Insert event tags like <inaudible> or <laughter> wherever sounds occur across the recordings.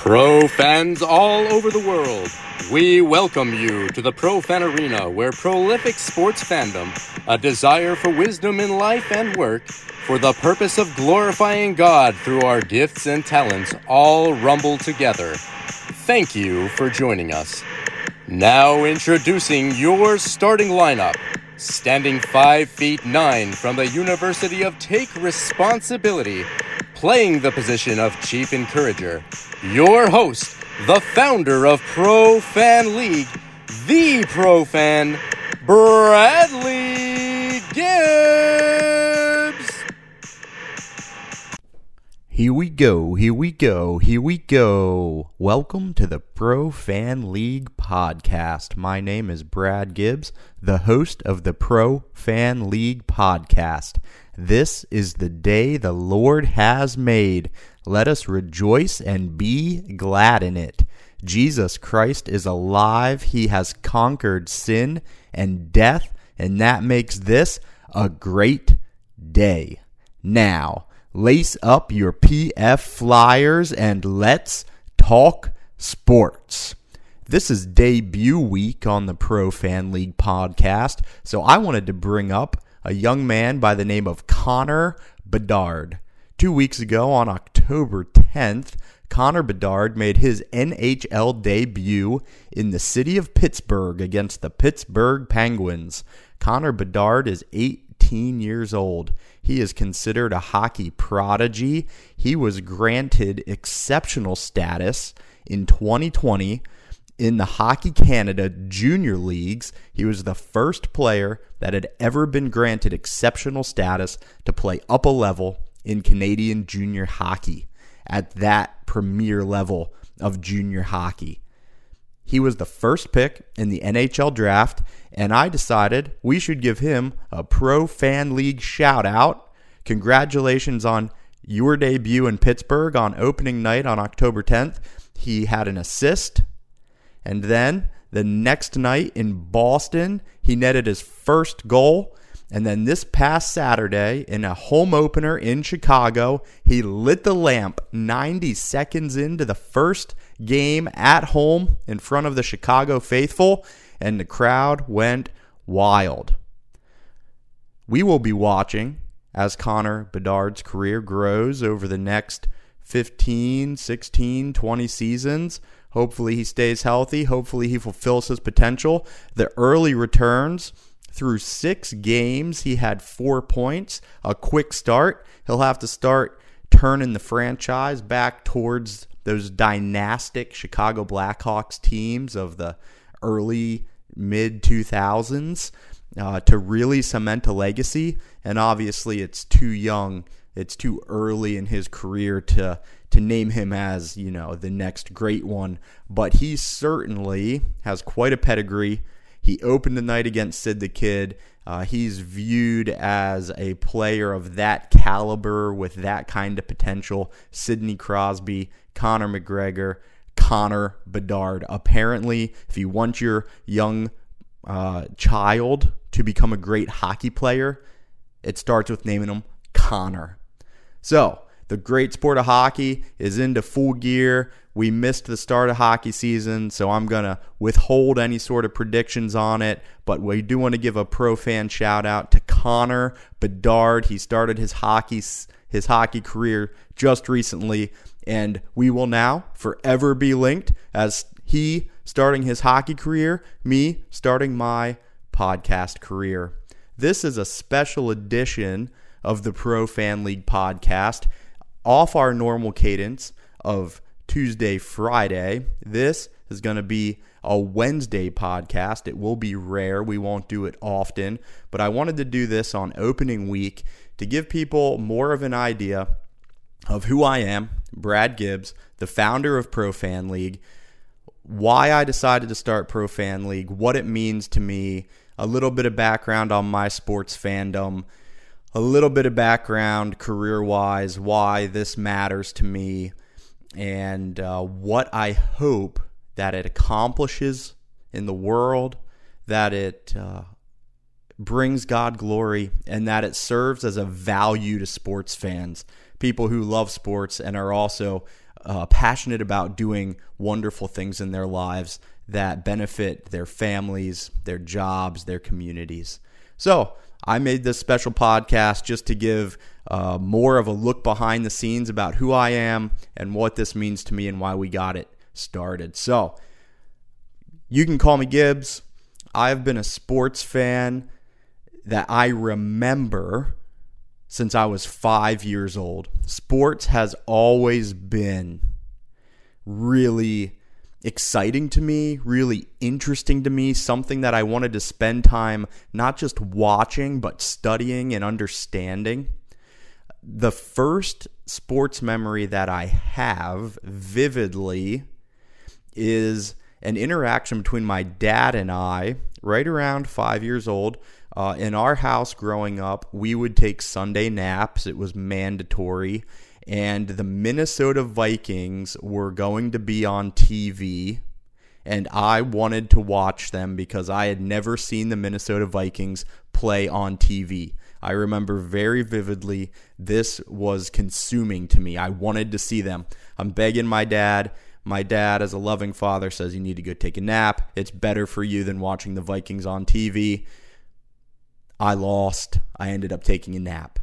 Pro fans all over the world, we welcome you to the Pro Fan Arena where prolific sports fandom, a desire for wisdom in life and work, for the purpose of glorifying God through our gifts and talents all rumble together. Thank you for joining us. Now introducing your starting lineup. Standing 5 feet 9 from the University of Take Responsibility, playing the position of Chief Encourager, your host, the founder of Pro Fan League, the Pro Fan, Bradley Gibbs. Here we go, here we go, here we go. Welcome to the Pro Fan League podcast. My name is Brad Gibbs, the host of the Pro Fan League podcast. This is the day the Lord has made. Let us rejoice and be glad in it. Jesus Christ is alive. He has conquered sin and death, and that makes this a great day. Now, lace up your PF flyers and let's talk sports. This is debut week on the Pro Fan League podcast, so I wanted to bring up a young man by the name of Connor Bedard. Two weeks ago, on October 10th, Connor Bedard made his NHL debut in the city of Pittsburgh against the Pittsburgh Penguins. Connor Bedard is 18 years old. He is considered a hockey prodigy. He was granted exceptional status in 2020 in the Hockey Canada Junior Leagues. He was the first player that had ever been granted exceptional status to play up a level in Canadian junior hockey at that premier level of junior hockey. He was the first pick in the NHL draft, and I decided we should give him a Pro Fan League shout out. Congratulations on your debut in Pittsburgh on opening night on October 10th. He had an assist, and then the next night in Boston, he netted his first goal and then this past Saturday, in a home opener in Chicago, he lit the lamp 90 seconds into the first game at home in front of the Chicago faithful, and the crowd went wild. We will be watching as Connor Bedard's career grows over the next 15, 16, 20 seasons. Hopefully, he stays healthy. Hopefully, he fulfills his potential. The early returns through six games, he had four points, a quick start. He'll have to start turning the franchise back towards those dynastic Chicago Blackhawks teams of the early mid 2000s uh, to really cement a legacy. And obviously, it's too young, it's too early in his career to to name him as you know the next great one. But he certainly has quite a pedigree he opened the night against Sid the Kid. Uh, he's viewed as a player of that caliber with that kind of potential. Sidney Crosby, Conor McGregor, Connor Bedard. Apparently, if you want your young uh, child to become a great hockey player, it starts with naming him Connor. So, the great sport of hockey is into full gear. We missed the start of hockey season, so I'm going to withhold any sort of predictions on it. But we do want to give a pro fan shout out to Connor Bedard. He started his hockey his hockey career just recently, and we will now forever be linked as he starting his hockey career, me starting my podcast career. This is a special edition of the Pro Fan League podcast off our normal cadence of Tuesday, Friday. This is going to be a Wednesday podcast. It will be rare. We won't do it often, but I wanted to do this on opening week to give people more of an idea of who I am, Brad Gibbs, the founder of Pro Fan League, why I decided to start Pro Fan League, what it means to me, a little bit of background on my sports fandom, a little bit of background career wise, why this matters to me, and uh, what I hope that it accomplishes in the world, that it uh, brings God glory, and that it serves as a value to sports fans, people who love sports and are also uh, passionate about doing wonderful things in their lives that benefit their families, their jobs, their communities. So, I made this special podcast just to give uh, more of a look behind the scenes about who I am and what this means to me and why we got it started. So, you can call me Gibbs. I've been a sports fan that I remember since I was five years old. Sports has always been really exciting to me, really interesting to me, something that I wanted to spend time not just watching, but studying and understanding. The first sports memory that I have vividly is an interaction between my dad and I, right around five years old. Uh, in our house growing up, we would take Sunday naps. It was mandatory and the Minnesota Vikings were going to be on TV and I wanted to watch them because I had never seen the Minnesota Vikings play on TV. I remember very vividly this was consuming to me. I wanted to see them. I'm begging my dad. My dad, as a loving father, says you need to go take a nap. It's better for you than watching the Vikings on TV. I lost. I ended up taking a nap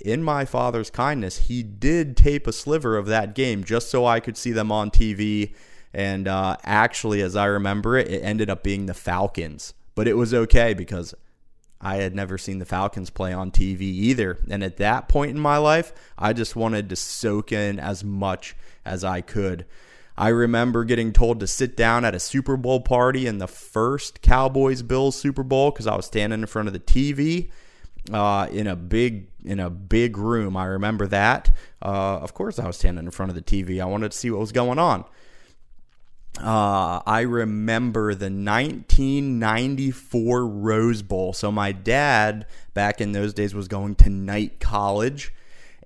in my father's kindness, he did tape a sliver of that game just so I could see them on TV. And uh, actually, as I remember it, it ended up being the Falcons. But it was okay because I had never seen the Falcons play on TV either. And at that point in my life, I just wanted to soak in as much as I could. I remember getting told to sit down at a Super Bowl party in the first Cowboys Bills Super Bowl because I was standing in front of the TV uh, in a big in a big room. I remember that. Uh, of course, I was standing in front of the TV. I wanted to see what was going on. Uh, I remember the 1994 Rose Bowl. So my dad back in those days was going to night College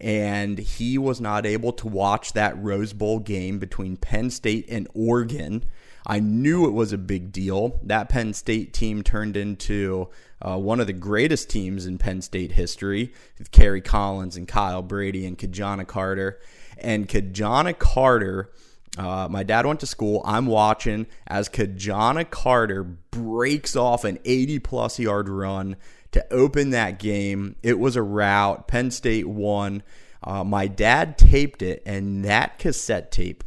and he was not able to watch that Rose Bowl game between Penn State and Oregon. I knew it was a big deal. That Penn State team turned into uh, one of the greatest teams in Penn State history with Kerry Collins and Kyle Brady and Ki-Jana Carter. And Ki-Jana Carter, uh, my dad went to school. I'm watching as Ki-Jana Carter breaks off an 80 plus yard run to open that game. It was a rout. Penn State won. Uh, my dad taped it, and that cassette tape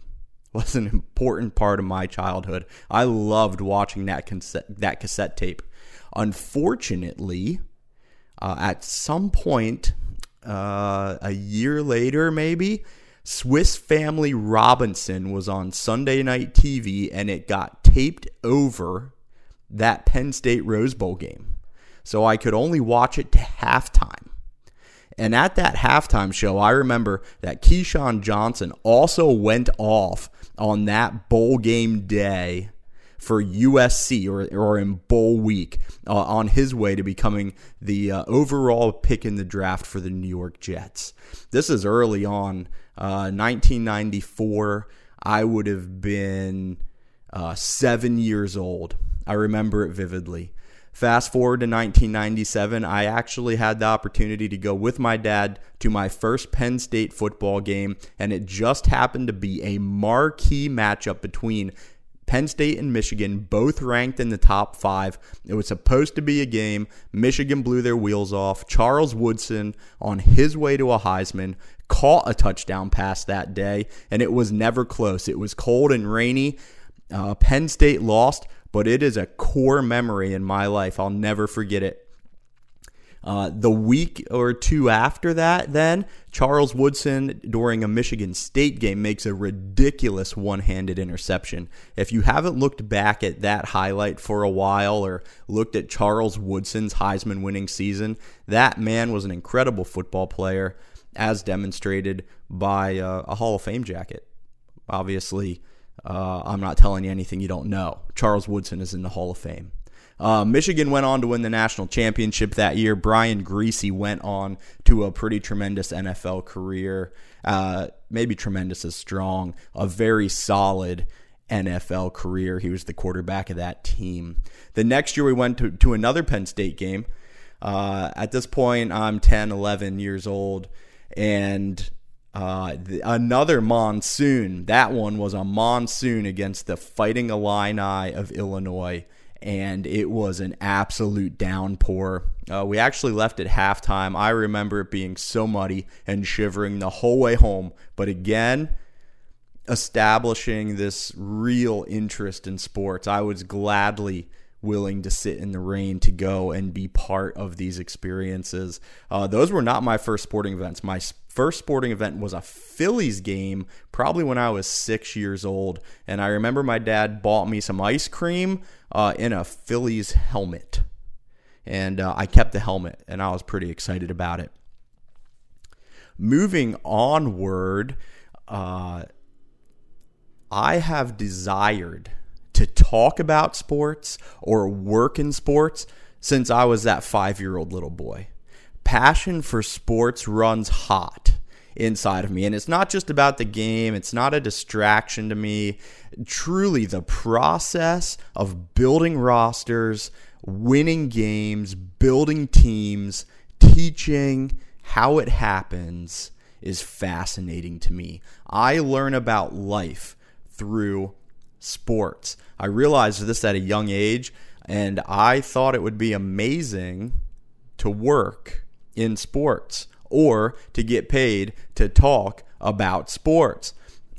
was an important part of my childhood. I loved watching that cassette, that cassette tape. Unfortunately, uh, at some point, uh, a year later, maybe, Swiss Family Robinson was on Sunday night TV and it got taped over that Penn State Rose Bowl game. So I could only watch it to halftime. And at that halftime show, I remember that Keyshawn Johnson also went off on that bowl game day for USC or, or in bowl week uh, on his way to becoming the uh, overall pick in the draft for the New York Jets. This is early on, uh, 1994. I would have been uh, seven years old. I remember it vividly. Fast forward to 1997, I actually had the opportunity to go with my dad to my first Penn State football game, and it just happened to be a marquee matchup between Penn State and Michigan, both ranked in the top five. It was supposed to be a game. Michigan blew their wheels off. Charles Woodson, on his way to a Heisman, caught a touchdown pass that day, and it was never close. It was cold and rainy. Uh, Penn State lost, but it is a core memory in my life. I'll never forget it. Uh, the week or two after that, then, Charles Woodson, during a Michigan State game, makes a ridiculous one handed interception. If you haven't looked back at that highlight for a while or looked at Charles Woodson's Heisman winning season, that man was an incredible football player, as demonstrated by uh, a Hall of Fame jacket. Obviously, uh, I'm not telling you anything you don't know. Charles Woodson is in the Hall of Fame. Uh, Michigan went on to win the national championship that year. Brian Griese went on to a pretty tremendous NFL career. Uh, maybe tremendous is strong. A very solid NFL career. He was the quarterback of that team. The next year, we went to, to another Penn State game. Uh, at this point, I'm 10, 11 years old. And Uh, the, another monsoon. That one was a monsoon against the Fighting Illini of Illinois, and it was an absolute downpour. Uh, we actually left at halftime. I remember it being so muddy and shivering the whole way home. But again, establishing this real interest in sports, I was gladly willing to sit in the rain to go and be part of these experiences. Uh, those were not my first sporting events. My first sporting event was a Phillies game, probably when I was six years old. And I remember my dad bought me some ice cream uh, in a Phillies helmet. And uh, I kept the helmet, and I was pretty excited about it. Moving onward, uh, I have desired to talk about sports or work in sports since I was that five year old little boy. Passion for sports runs hot inside of me. And it's not just about the game, it's not a distraction to me. Truly, the process of building rosters, winning games, building teams, teaching how it happens is fascinating to me. I learn about life through sports. I realized this at a young age, and I thought it would be amazing to work in sports or to get paid to talk about sports.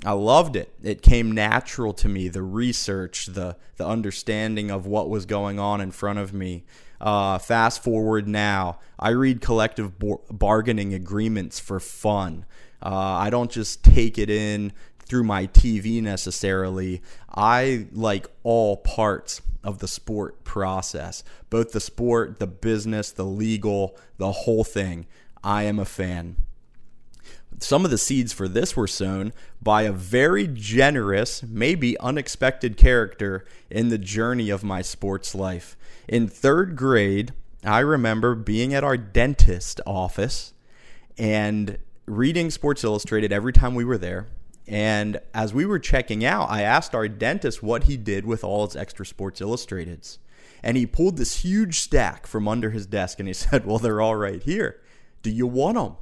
I loved it. It came natural to me. The research, the the understanding of what was going on in front of me. Uh, fast forward now, I read collective bargaining agreements for fun. Uh, I don't just take it in through my TV necessarily. I like all parts of the sport process, both the sport, the business, the legal, the whole thing. I am a fan. Some of the seeds for this were sown by a very generous, maybe unexpected character in the journey of my sports life. In third grade, I remember being at our dentist office and reading Sports Illustrated every time we were there and as we were checking out, I asked our dentist what he did with all his extra Sports Illustrateds. And he pulled this huge stack from under his desk and he <laughs> said, Well, they're all right here. Do you want them?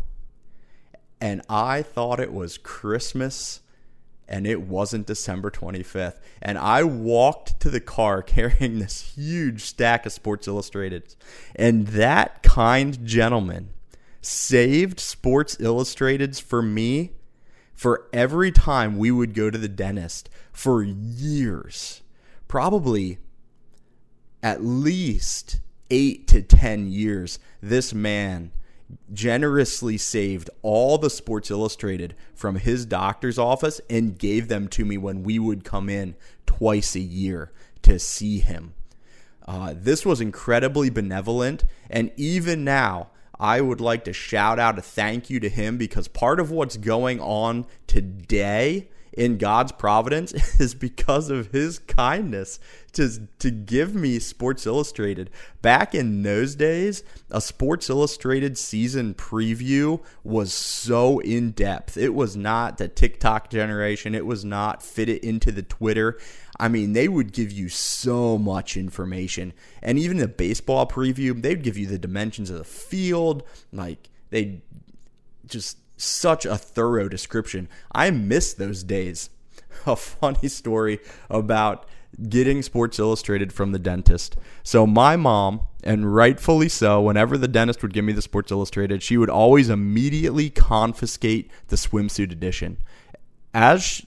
And I thought it was Christmas and it wasn't December 25th. And I walked to the car <laughs> carrying this huge stack of Sports Illustrated. And that kind gentleman saved Sports Illustrateds for me for every time we would go to the dentist for years, probably at least eight to 10 years, this man generously saved all the Sports Illustrated from his doctor's office and gave them to me when we would come in twice a year to see him. Uh, this was incredibly benevolent, and even now, I would like to shout out a thank you to him because part of what's going on today in God's providence <laughs> is because of his kindness to, to give me Sports Illustrated. Back in those days, a Sports Illustrated season preview was so in depth. It was not the TikTok generation, it was not fit it into the Twitter. I mean, they would give you so much information. And even the baseball preview, they'd give you the dimensions of the field. Like, they just such a thorough description. I miss those days. <laughs> A funny story about getting Sports Illustrated from the dentist. So, my mom, and rightfully so, whenever the dentist would give me the Sports Illustrated, she would always immediately confiscate the swimsuit edition. As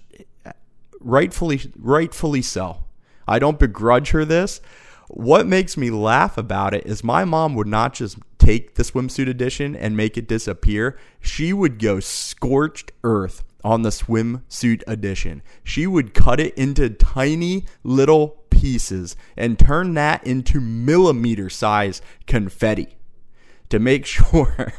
rightfully rightfully so. I don't begrudge her this. What makes me laugh about it is my mom would not just take the swimsuit edition and make it disappear. She would go scorched earth on the swimsuit edition. She would cut it into tiny little pieces and turn that into millimeter size confetti to make <laughs> sure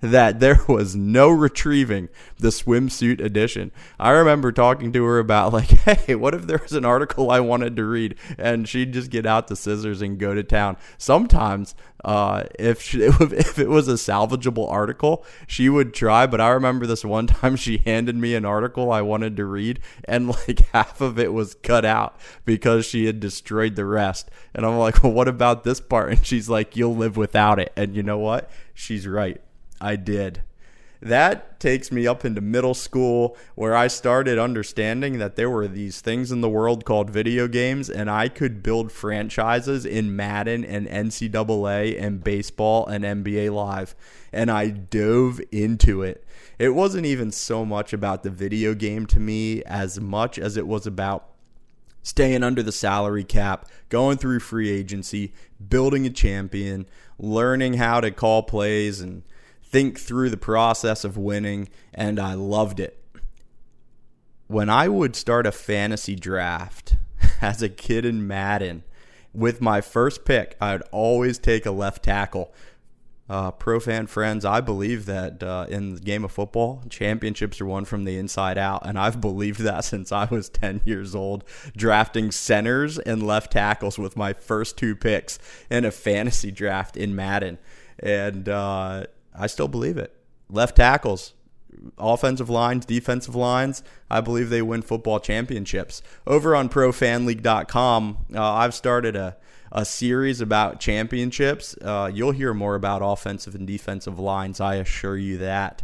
that there <laughs> was no retrieving the swimsuit edition. I remember talking to her about like, <laughs> hey, what if there was an article I wanted to read, and she'd just get out the scissors and go to town. Sometimes, uh, if she, <laughs> if it was a salvageable article, she would try. But I remember this one time she handed me an article I wanted to read, and like half of it was cut out because she had destroyed the rest. And I'm like, well, what about this part? And she's like, you'll live without it. And you know what? She's right. I did. that takes me up into middle school where I started understanding that there were these things in the world called video games and I could build franchises in Madden and NCAA and baseball and NBA Live. And I dove into it. It wasn't even so much about the video game to me as much as it was about staying under the salary cap, going through free agency, building a champion, learning how to call plays and think through the process of winning, and I loved it. When I would start a fantasy draft <laughs> as a kid in Madden, with my first pick, I'd always take a left tackle. Uh, pro fan friends, I believe that uh, in the game of football, championships are won from the inside out, and I've believed that <laughs> since I was 10 years old, drafting centers and left tackles with my first two picks in a fantasy draft in Madden. And uh, I still believe it. Left tackles, offensive lines, defensive lines, I believe they win football championships. Over on profanleague.com, uh, I've started a, a series about championships. Uh, you'll hear more about offensive and defensive lines, I assure you that.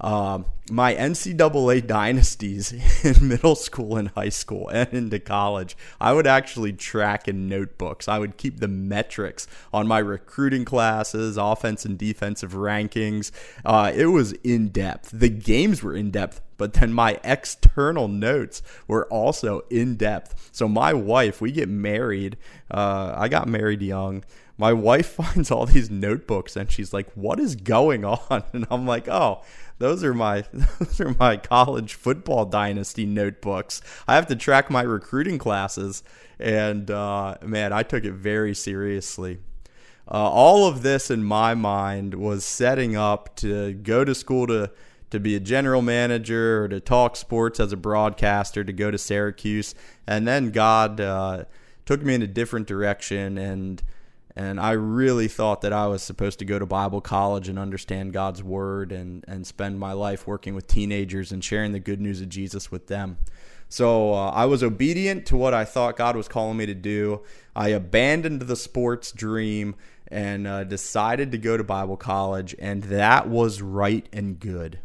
Um, my NCAA dynasties <laughs> in middle school and high school and into college, I would actually track in notebooks. I would keep the metrics on my recruiting classes, offense and defensive rankings. Uh, it was in depth. The games were in depth, but then my external notes were also in depth. So my wife, we get married. Uh, I got married young my wife <laughs> finds all these notebooks and she's like, "What is going on?" <laughs> And I'm like, "Oh, those are my <laughs> those are my college football dynasty notebooks. I have to track my recruiting classes, and uh, man, I took it very seriously. Uh, all of this in my mind was setting up to go to school to to be a general manager or to talk sports as a broadcaster to go to Syracuse, and then God uh, took me in a different direction and and I really thought that I was supposed to go to Bible college and understand God's word and, and spend my life working with teenagers and sharing the good news of Jesus with them. So uh, I was obedient to what I thought God was calling me to do. I abandoned the sports dream and uh, decided to go to Bible college, and that was right and good.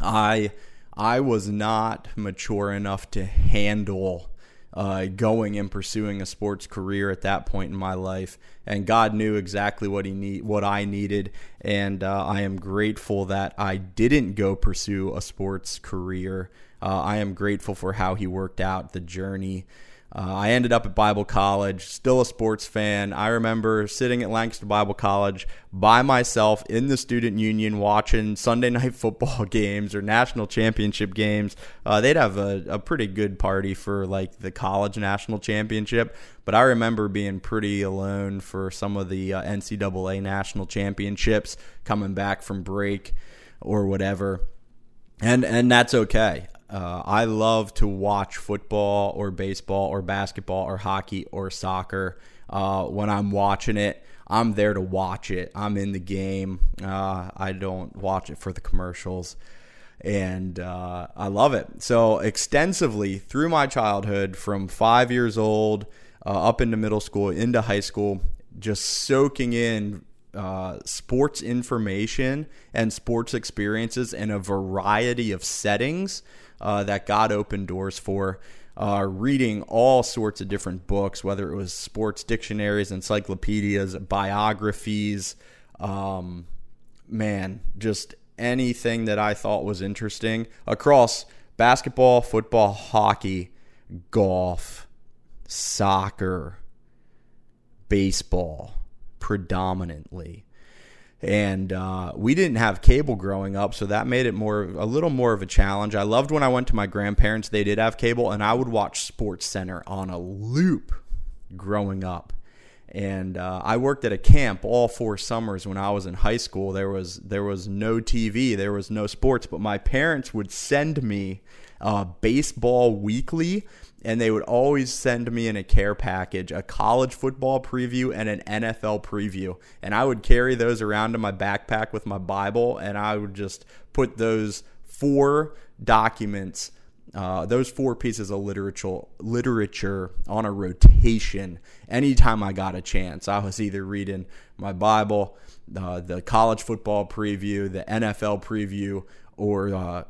I I was not mature enough to handle uh, going and pursuing a sports career at that point in my life. And God knew exactly what he need, what I needed, and uh, I am grateful that I didn't go pursue a sports career. Uh, I am grateful for how He worked out the journey uh, I ended up at Bible College, still a sports fan. I remember sitting at Lancaster Bible College by myself in the student union watching Sunday <laughs> night football <laughs> games or national championship games. Uh, they'd have a, a pretty good party for like the college national championship, but I remember being pretty alone for some of the uh, NCAA national championships coming back from break or whatever. And and that's okay. Uh, I love to watch football or baseball or basketball or hockey or soccer. Uh, when I'm watching it, I'm there to watch it. I'm in the game. Uh, I don't watch it for the commercials. And uh, I love it. So, extensively through my childhood, from five years old uh, up into middle school, into high school, just soaking in uh, sports information and sports experiences in a variety of settings uh, that God opened doors for. Uh, reading all sorts of different books, whether it was sports dictionaries, encyclopedias, biographies, um, man, just anything that I thought was interesting across basketball, football, hockey, golf, soccer, baseball, predominantly and uh, we didn't have cable growing up, so that made it more a little more of a challenge. I loved when I went to my grandparents; they did have cable, and I would watch Sports Center on a loop growing up. And uh, I worked at a camp all four summers when I was in high school. There was there was no TV, there was no sports, but my parents would send me uh, baseball weekly and they would always send me in a care package a college football preview and an NFL preview. And I would carry those around in my backpack with my Bible, and I would just put those four documents uh, those four pieces of literature literature on a rotation anytime I got a chance. I was either reading my Bible, uh, the college football preview, the NFL preview, or uh,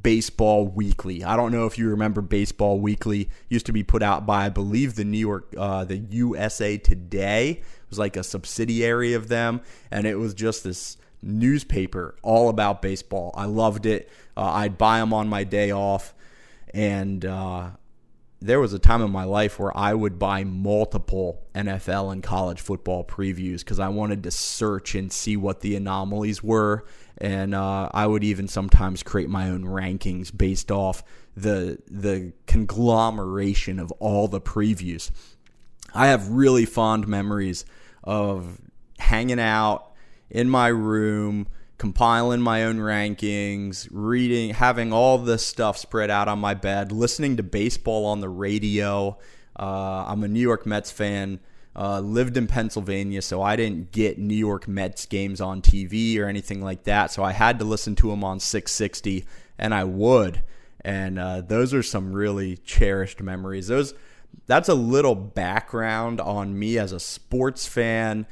Baseball Weekly. I don't know if you remember Baseball Weekly. Used to be put out by I believe the New York, uh, the USA Today. It was like a subsidiary of them, and it was just this newspaper all about baseball. I loved it. Uh, I'd buy them on my day off. And uh, there was a time in my life where I would buy multiple NFL and college football previews because I wanted to search and see what the anomalies were. And uh, I would even sometimes create my own rankings based off the the conglomeration of all the previews. I have really fond memories of hanging out in my room compiling my own rankings, reading, having all this stuff spread out on my bed, listening to baseball on the radio. Uh, I'm a New York Mets fan. Uh, lived in Pennsylvania, so I didn't get New York Mets games on TV or anything like that. So I had to listen to them on 660, and I would. And uh, those are some really cherished memories. Those that's a little background on me as a sports fan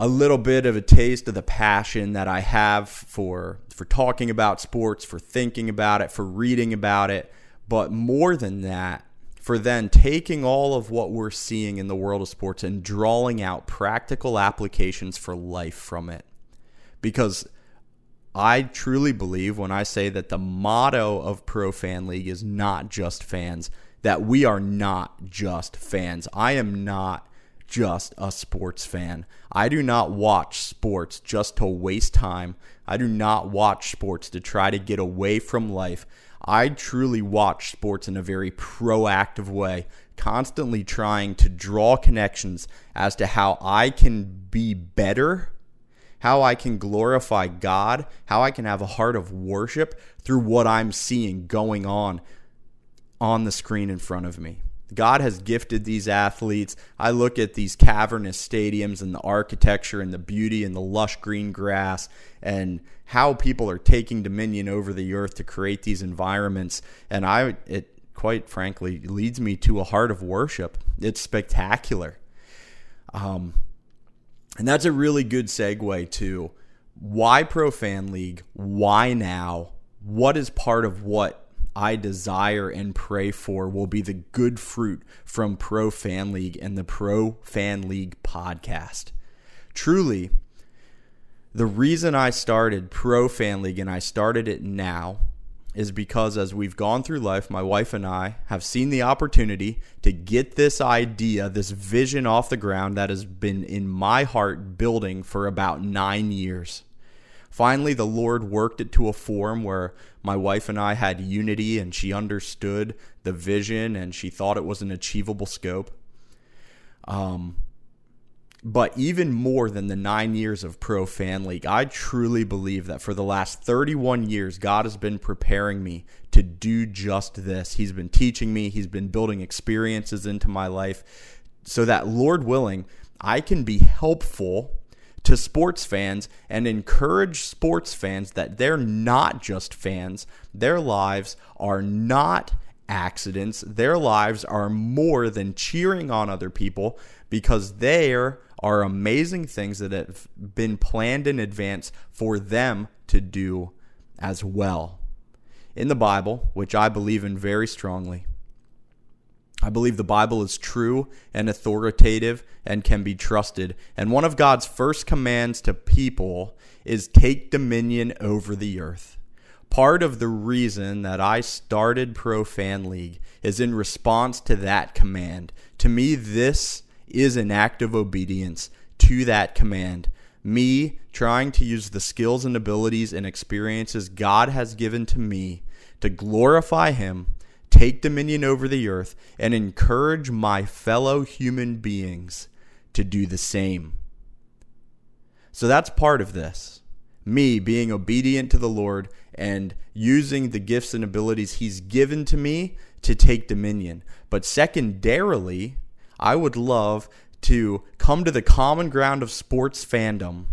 a little bit of a taste of the passion that I have for for talking about sports, for thinking about it, for reading about it, but more than that, for then taking all of what we're seeing in the world of sports and drawing out practical applications for life from it. Because I truly believe when I say that the motto of Pro Fan League is not just fans, that we are not just fans. I am not just a sports fan. I do not watch sports just to waste time. I do not watch sports to try to get away from life. I truly watch sports in a very proactive way, constantly trying to draw connections as to how I can be better, how I can glorify God, how I can have a heart of worship through what I'm seeing going on on the screen in front of me. God has gifted these athletes. I look at these cavernous stadiums and the architecture and the beauty and the lush green grass and how people are taking dominion over the earth to create these environments. And I, it quite frankly leads me to a heart of worship. It's spectacular. Um, and that's a really good segue to why Pro Fan League? Why now? What is part of what I desire and pray for will be the good fruit from Pro Fan League and the Pro Fan League podcast. Truly, the reason I started Pro Fan League and I started it now is because as we've gone through life, my wife and I have seen the opportunity to get this idea, this vision off the ground that has been in my heart building for about nine years. Finally, the Lord worked it to a form where my wife and I had unity and she understood the vision and she thought it was an achievable scope. Um, but even more than the nine years of Pro Fan League, I truly believe that for the last 31 years, God has been preparing me to do just this. He's been teaching me, He's been building experiences into my life so that, Lord willing, I can be helpful to sports fans and encourage sports fans that they're not just fans. Their lives are not accidents. Their lives are more than cheering on other people because there are amazing things that have been planned in advance for them to do as well. In the Bible, which I believe in very strongly, I believe the Bible is true and authoritative and can be trusted. And one of God's first commands to people is take dominion over the earth. Part of the reason that I started Pro Fan League is in response to that command. To me, this is an act of obedience to that command. Me trying to use the skills and abilities and experiences God has given to me to glorify Him take dominion over the earth, and encourage my fellow human beings to do the same. So that's part of this. Me being obedient to the Lord and using the gifts and abilities He's given to me to take dominion. But secondarily, I would love to come to the common ground of sports fandom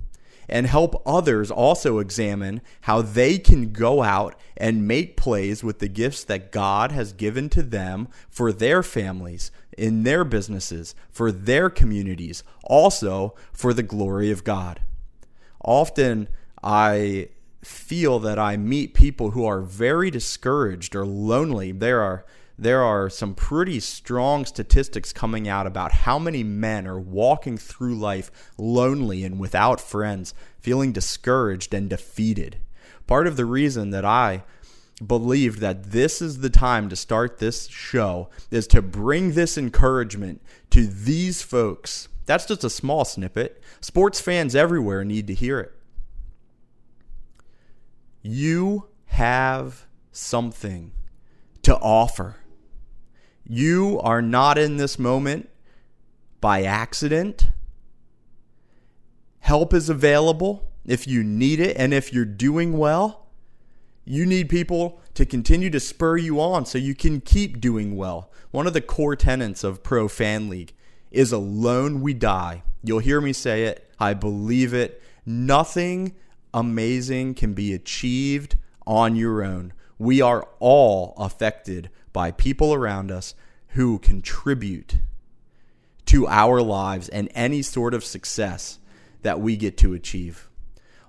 and help others also examine how they can go out and make plays with the gifts that God has given to them for their families, in their businesses, for their communities, also for the glory of God. Often I feel that I meet people who are very discouraged or lonely. There are there are some pretty strong statistics coming out about how many men are walking through life lonely and without friends, feeling discouraged and defeated. Part of the reason that I believed that this is the time to start this show is to bring this encouragement to these folks. That's just a small snippet. Sports fans everywhere need to hear it. You have something to offer. You are not in this moment by accident. Help is available if you need it and if you're doing well. You need people to continue to spur you on so you can keep doing well. One of the core tenets of Pro Fan League is alone we die. You'll hear me say it. I believe it. Nothing amazing can be achieved on your own. We are all affected by people around us who contribute to our lives and any sort of success that we get to achieve.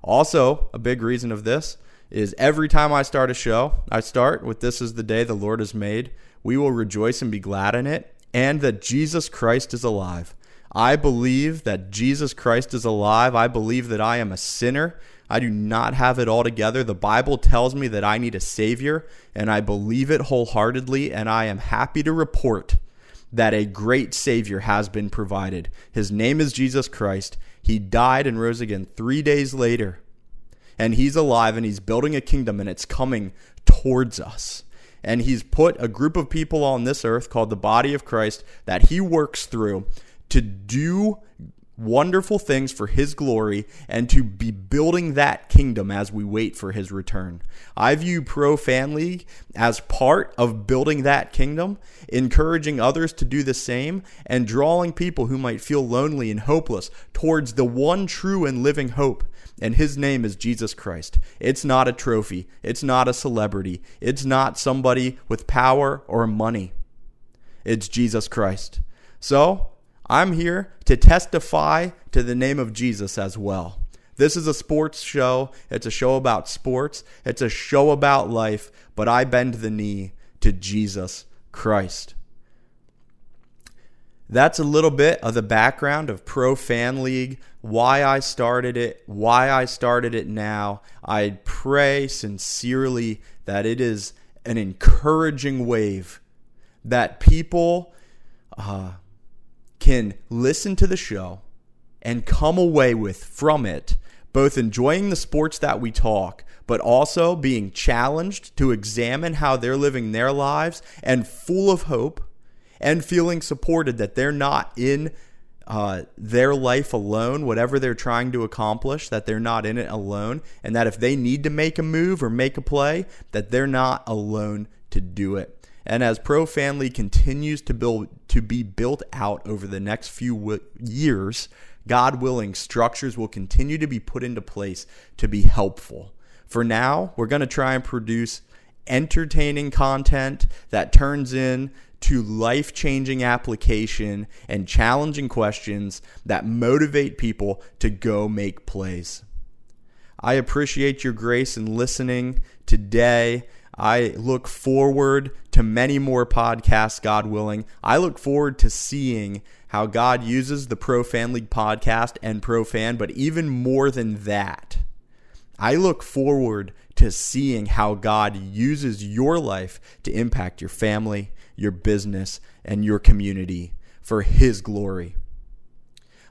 Also, a big reason of this is every time I start a show, I start with This is the day the Lord has made. We will rejoice and be glad in it, and that Jesus Christ is alive. I believe that Jesus Christ is alive. I believe that I am a sinner I do not have it all together. The Bible tells me that I need a Savior, and I believe it wholeheartedly, and I am happy to report that a great Savior has been provided. His name is Jesus Christ. He died and rose again three days later, and He's alive, and He's building a kingdom, and it's coming towards us. And He's put a group of people on this earth called the body of Christ that He works through to do wonderful things for his glory and to be building that kingdom as we wait for his return. I view Pro Fan League as part of building that kingdom, encouraging others to do the same, and drawing people who might feel lonely and hopeless towards the one true and living hope. And his name is Jesus Christ. It's not a trophy. It's not a celebrity. It's not somebody with power or money. It's Jesus Christ. So, I'm here to testify to the name of Jesus as well. This is a sports show. It's a show about sports. It's a show about life, but I bend the knee to Jesus Christ. That's a little bit of the background of Pro Fan League, why I started it, why I started it now. I pray sincerely that it is an encouraging wave that people uh, can listen to the show and come away with from it both enjoying the sports that we talk, but also being challenged to examine how they're living their lives and full of hope and feeling supported that they're not in uh, their life alone, whatever they're trying to accomplish, that they're not in it alone, and that if they need to make a move or make a play, that they're not alone to do it. And as Pro Fan League continues to build to be built out over the next few w- years, God willing, structures will continue to be put into place to be helpful. For now, we're going to try and produce entertaining content that turns in to life changing application and challenging questions that motivate people to go make plays. I appreciate your grace in listening today. I look forward to many more podcasts, God willing. I look forward to seeing how God uses the Pro Fan League podcast and Pro Fan, but even more than that, I look forward to seeing how God uses your life to impact your family, your business, and your community for His glory.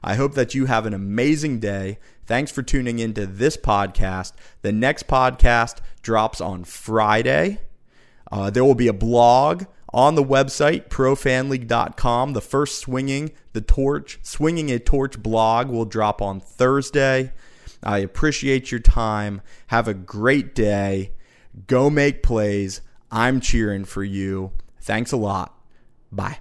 I hope that you have an amazing day. Thanks for tuning into this podcast. The next podcast drops on Friday. Uh, there will be a blog on the website profanleague.com. The first swinging the torch, swinging a torch blog will drop on Thursday. I appreciate your time. Have a great day. Go make plays. I'm cheering for you. Thanks a lot. Bye.